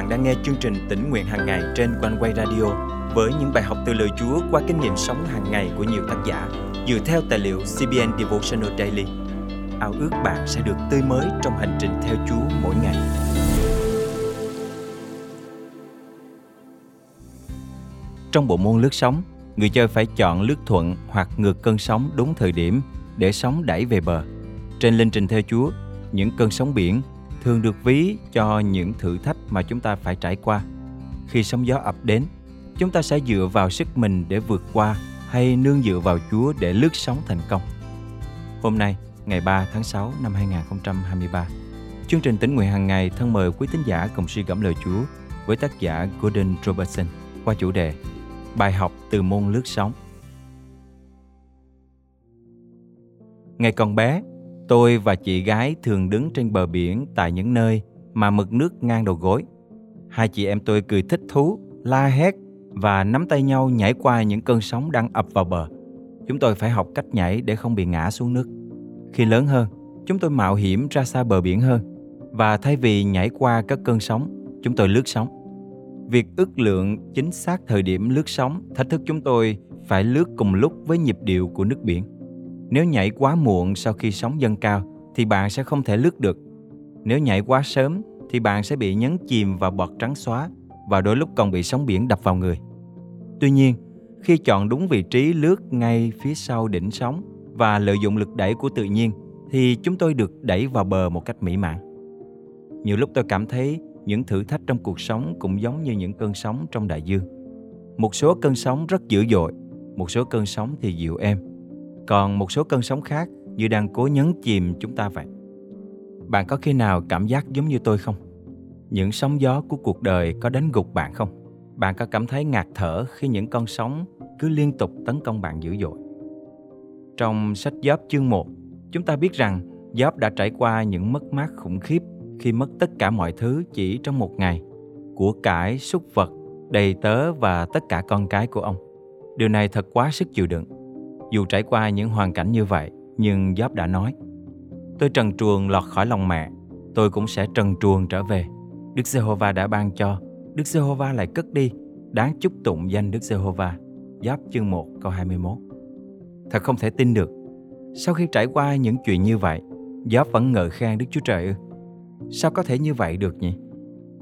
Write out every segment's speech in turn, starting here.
bạn đang nghe chương trình tỉnh nguyện hàng ngày trên quanh quay radio với những bài học từ lời Chúa qua kinh nghiệm sống hàng ngày của nhiều tác giả dựa theo tài liệu CBN Devotional Daily. Ao ước bạn sẽ được tươi mới trong hành trình theo Chúa mỗi ngày. Trong bộ môn lướt sóng, người chơi phải chọn lướt thuận hoặc ngược cơn sóng đúng thời điểm để sóng đẩy về bờ. Trên linh trình theo Chúa, những cơn sóng biển thường được ví cho những thử thách mà chúng ta phải trải qua. Khi sóng gió ập đến, chúng ta sẽ dựa vào sức mình để vượt qua hay nương dựa vào Chúa để lướt sóng thành công. Hôm nay, ngày 3 tháng 6 năm 2023, chương trình tính nguyện hàng ngày thân mời quý tín giả cùng suy gẫm lời Chúa với tác giả Gordon Robertson qua chủ đề Bài học từ môn lướt sóng. Ngày còn bé, tôi và chị gái thường đứng trên bờ biển tại những nơi mà mực nước ngang đầu gối. Hai chị em tôi cười thích thú, la hét và nắm tay nhau nhảy qua những cơn sóng đang ập vào bờ. Chúng tôi phải học cách nhảy để không bị ngã xuống nước. Khi lớn hơn, chúng tôi mạo hiểm ra xa bờ biển hơn và thay vì nhảy qua các cơn sóng, chúng tôi lướt sóng. Việc ước lượng chính xác thời điểm lướt sóng thách thức chúng tôi phải lướt cùng lúc với nhịp điệu của nước biển. Nếu nhảy quá muộn sau khi sóng dâng cao thì bạn sẽ không thể lướt được. Nếu nhảy quá sớm thì bạn sẽ bị nhấn chìm vào bọt trắng xóa và đôi lúc còn bị sóng biển đập vào người. Tuy nhiên, khi chọn đúng vị trí lướt ngay phía sau đỉnh sóng và lợi dụng lực đẩy của tự nhiên thì chúng tôi được đẩy vào bờ một cách mỹ mãn. Nhiều lúc tôi cảm thấy những thử thách trong cuộc sống cũng giống như những cơn sóng trong đại dương. Một số cơn sóng rất dữ dội, một số cơn sóng thì dịu êm, còn một số cơn sóng khác như đang cố nhấn chìm chúng ta vậy. Bạn có khi nào cảm giác giống như tôi không? Những sóng gió của cuộc đời có đánh gục bạn không? Bạn có cảm thấy ngạt thở khi những con sóng cứ liên tục tấn công bạn dữ dội? Trong sách Gióp chương 1, chúng ta biết rằng Gióp đã trải qua những mất mát khủng khiếp khi mất tất cả mọi thứ chỉ trong một ngày. Của cải, súc vật, đầy tớ và tất cả con cái của ông. Điều này thật quá sức chịu đựng. Dù trải qua những hoàn cảnh như vậy, nhưng Job đã nói Tôi trần truồng lọt khỏi lòng mẹ, tôi cũng sẽ trần truồng trở về. Đức Giê-hô-va đã ban cho, Đức Giê-hô-va lại cất đi, đáng chúc tụng danh Đức Giê-hô-va. Giáp chương 1 câu 21 Thật không thể tin được. Sau khi trải qua những chuyện như vậy, Giáp vẫn ngợi khen Đức Chúa Trời ư? Sao có thể như vậy được nhỉ?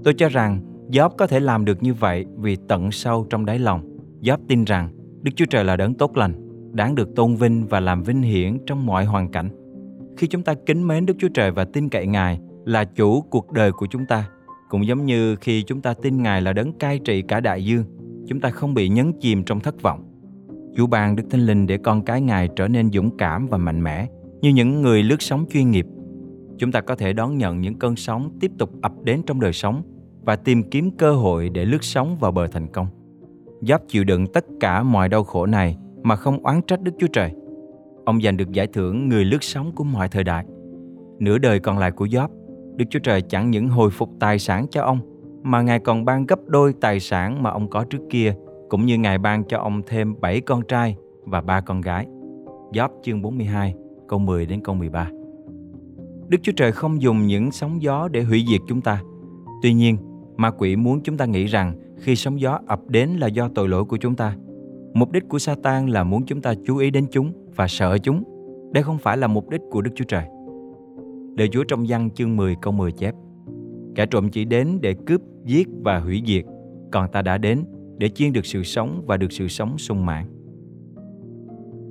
Tôi cho rằng Giáp có thể làm được như vậy vì tận sâu trong đáy lòng, Giáp tin rằng Đức Chúa Trời là đấng tốt lành, đáng được tôn vinh và làm vinh hiển trong mọi hoàn cảnh. Khi chúng ta kính mến Đức Chúa Trời và tin cậy Ngài là chủ cuộc đời của chúng ta, cũng giống như khi chúng ta tin Ngài là đấng cai trị cả đại dương, chúng ta không bị nhấn chìm trong thất vọng. Chúa ban Đức Thánh Linh để con cái Ngài trở nên dũng cảm và mạnh mẽ như những người lướt sóng chuyên nghiệp. Chúng ta có thể đón nhận những cơn sóng tiếp tục ập đến trong đời sống và tìm kiếm cơ hội để lướt sóng vào bờ thành công. Giáp chịu đựng tất cả mọi đau khổ này mà không oán trách Đức Chúa Trời. Ông giành được giải thưởng người lướt sóng của mọi thời đại. Nửa đời còn lại của Job Đức Chúa Trời chẳng những hồi phục tài sản cho ông, mà Ngài còn ban gấp đôi tài sản mà ông có trước kia, cũng như Ngài ban cho ông thêm 7 con trai và ba con gái. Gióp chương 42, câu 10 đến câu 13. Đức Chúa Trời không dùng những sóng gió để hủy diệt chúng ta. Tuy nhiên, ma quỷ muốn chúng ta nghĩ rằng khi sóng gió ập đến là do tội lỗi của chúng ta. Mục đích của Satan là muốn chúng ta chú ý đến chúng và sợ chúng. Đây không phải là mục đích của Đức Chúa Trời. Lời Chúa trong văn chương 10 câu 10 chép Kẻ trộm chỉ đến để cướp, giết và hủy diệt Còn ta đã đến để chiên được sự sống và được sự sống sung mãn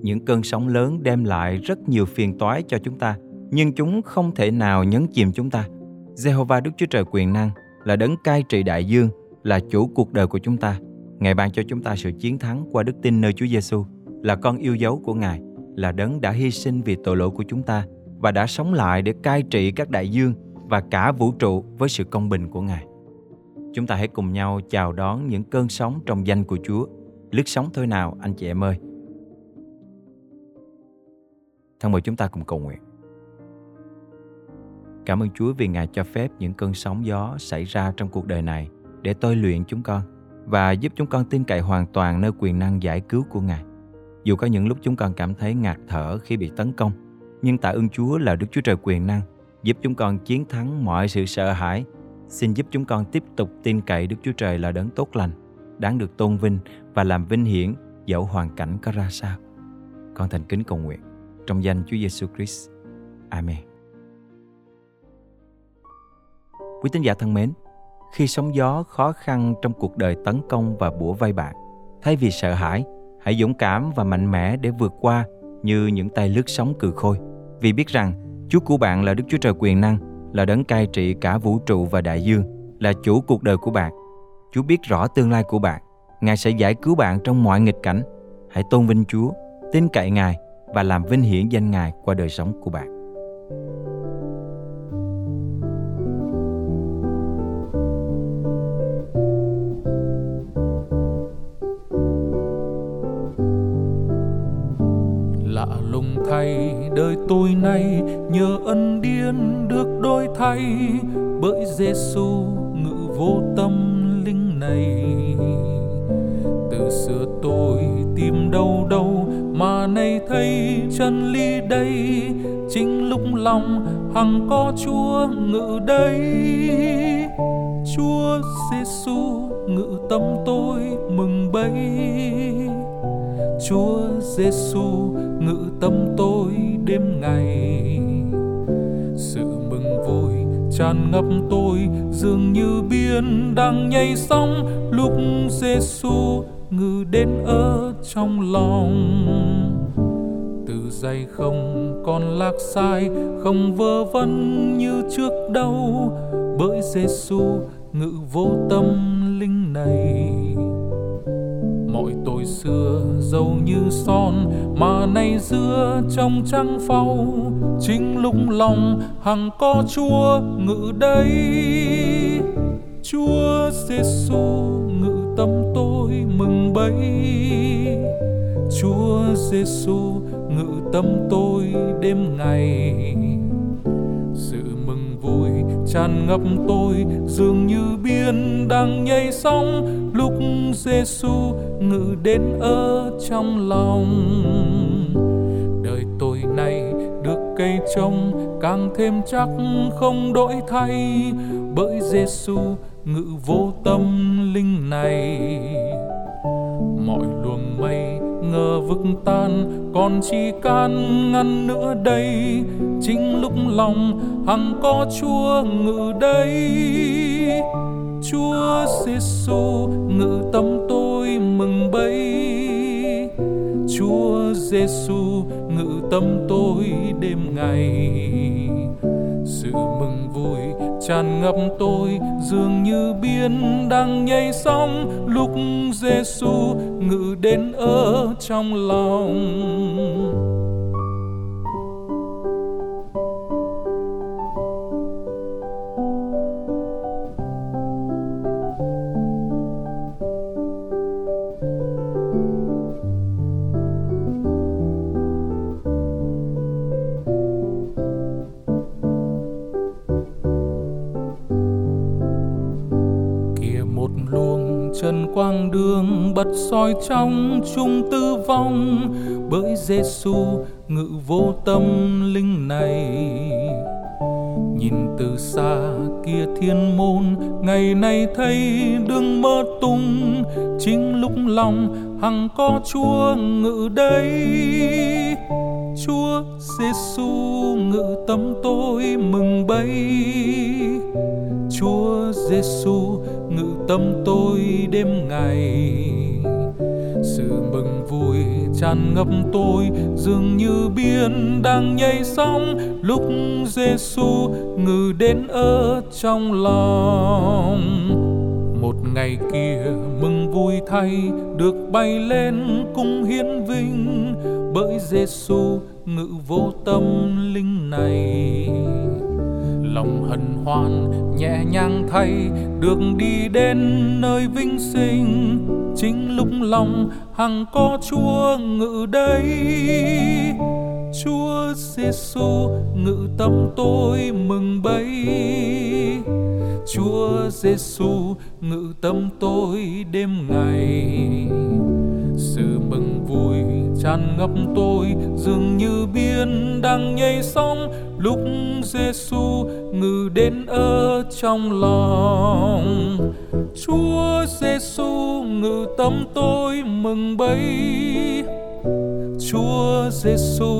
Những cơn sóng lớn đem lại rất nhiều phiền toái cho chúng ta Nhưng chúng không thể nào nhấn chìm chúng ta Jehovah Đức Chúa Trời quyền năng là đấng cai trị đại dương Là chủ cuộc đời của chúng ta Ngài ban cho chúng ta sự chiến thắng qua đức tin nơi Chúa Giêsu là con yêu dấu của Ngài, là đấng đã hy sinh vì tội lỗi của chúng ta và đã sống lại để cai trị các đại dương và cả vũ trụ với sự công bình của Ngài. Chúng ta hãy cùng nhau chào đón những cơn sóng trong danh của Chúa. Lướt sóng thôi nào anh chị em ơi. Thân mời chúng ta cùng cầu nguyện. Cảm ơn Chúa vì Ngài cho phép những cơn sóng gió xảy ra trong cuộc đời này để tôi luyện chúng con và giúp chúng con tin cậy hoàn toàn nơi quyền năng giải cứu của Ngài. Dù có những lúc chúng con cảm thấy ngạt thở khi bị tấn công, nhưng tạ ơn Chúa là Đức Chúa Trời quyền năng, giúp chúng con chiến thắng mọi sự sợ hãi Xin giúp chúng con tiếp tục tin cậy Đức Chúa Trời là đấng tốt lành, đáng được tôn vinh và làm vinh hiển dẫu hoàn cảnh có ra sao. Con thành kính cầu nguyện trong danh Chúa Giêsu Christ. Amen. Quý tín giả thân mến, khi sóng gió khó khăn trong cuộc đời tấn công và bủa vây bạn, thay vì sợ hãi, hãy dũng cảm và mạnh mẽ để vượt qua như những tay lướt sóng cừ khôi. Vì biết rằng Chúa của bạn là Đức Chúa Trời quyền năng, là đấng cai trị cả vũ trụ và đại dương, là chủ cuộc đời của bạn. Chúa biết rõ tương lai của bạn. Ngài sẽ giải cứu bạn trong mọi nghịch cảnh. Hãy tôn vinh Chúa, tin cậy Ngài và làm vinh hiển danh Ngài qua đời sống của bạn. Lạ lùng thay, đời tôi nay nhờ ân điên được đôi thay. Bởi Giêsu ngự vô tâm linh này, từ xưa tôi tìm đâu đâu mà nay thấy chân lý đây. Chính lúc lòng hằng có Chúa ngự đây. Chúa Giêsu ngự tâm tôi mừng bấy. Chúa Giêsu ngự tâm tôi đêm ngày. Sự mừng vui tràn ngập tôi, dường như biển đang nhảy sóng lúc Giêsu ngự đến ở trong lòng. Từ giây không còn lạc sai, không vơ vẩn như trước đâu, bởi Giêsu ngự vô tâm linh này xưa giàu như son mà nay dưa trong trăng phau. Chính lúc lòng hằng có chúa ngự đây. Chúa giêsu ngự tâm tôi mừng bấy. Chúa giêsu ngự tâm tôi đêm ngày tràn ngập tôi, dường như biển đang nhảy sóng. Lúc Giêsu ngự đến ở trong lòng, đời tôi này được cây trồng càng thêm chắc không đổi thay. Bởi Giêsu ngự vô tâm linh này, mọi luồng mây ngờ vực tan, còn chỉ can ngăn nữa đây. Chính lúc lòng hằng có chúa ngự đây. Chúa giêsu ngự tâm tôi mừng bấy. Chúa giêsu ngự tâm tôi đêm ngày. Sự mừng vui tràn ngập tôi, dường như biển đang nhảy sóng. Lúc Giêsu ngự đến ở trong lòng trần quang đường bật soi trong chung tư vong. Bởi Giêsu ngự vô tâm linh này. Nhìn từ xa kia thiên môn, ngày nay thấy đường mơ tung chính lúc lòng hằng có chúa ngự đây. Chúa giêsu ngự tâm tôi mừng bay chúa giêsu ngự tâm tôi đêm ngày. Sự mừng vui tràn ngập tôi, dường như biển đang nhảy sóng. Lúc Giêsu ngự đến ở trong lòng. Một ngày kia mừng vui thay được bay lên cung hiến vinh. Bởi Giêsu ngự vô tâm linh này lòng hân hoan, nhẹ nhàng thay, được đi đến nơi vinh sinh. Chính lúc lòng hằng có chúa ngự đây. Chúa giêsu ngự tâm tôi mừng bấy. Chúa giêsu ngự tâm tôi đêm ngày. Sự mừng vui tràn ngập tôi dường như biên đang nhảy sóng. Lúc Giêsu ngự đến ở trong lòng, Chúa Giêsu ngự tâm tôi mừng bay Chúa Giêsu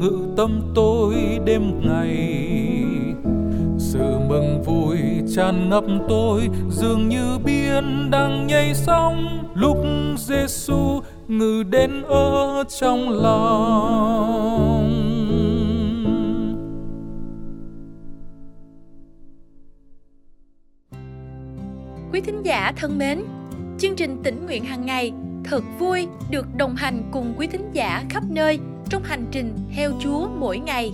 ngự tâm tôi đêm ngày. Sự mừng vui tràn ngập tôi dường như biên đang nhảy sóng. Lúc Giêsu ngự đến ở trong lòng Quý thính giả thân mến, chương trình tỉnh nguyện hàng ngày thật vui được đồng hành cùng quý thính giả khắp nơi trong hành trình theo Chúa mỗi ngày.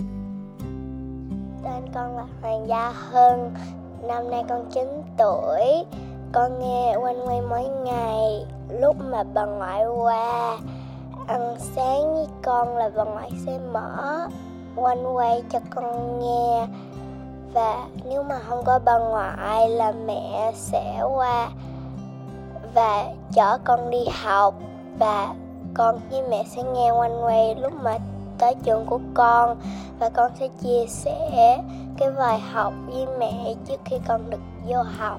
Tên con là Hoàng Gia Hưng, năm nay con 9 tuổi. Con nghe quanh quay mỗi ngày, lúc mà bà ngoại qua, ăn sáng với con là bà ngoại sẽ mở quanh quay cho con nghe. Và nếu mà không có bà ngoại là mẹ sẽ qua và chở con đi học. Và con với mẹ sẽ nghe quanh quay lúc mà tới trường của con. Và con sẽ chia sẻ cái bài học với mẹ trước khi con được vô học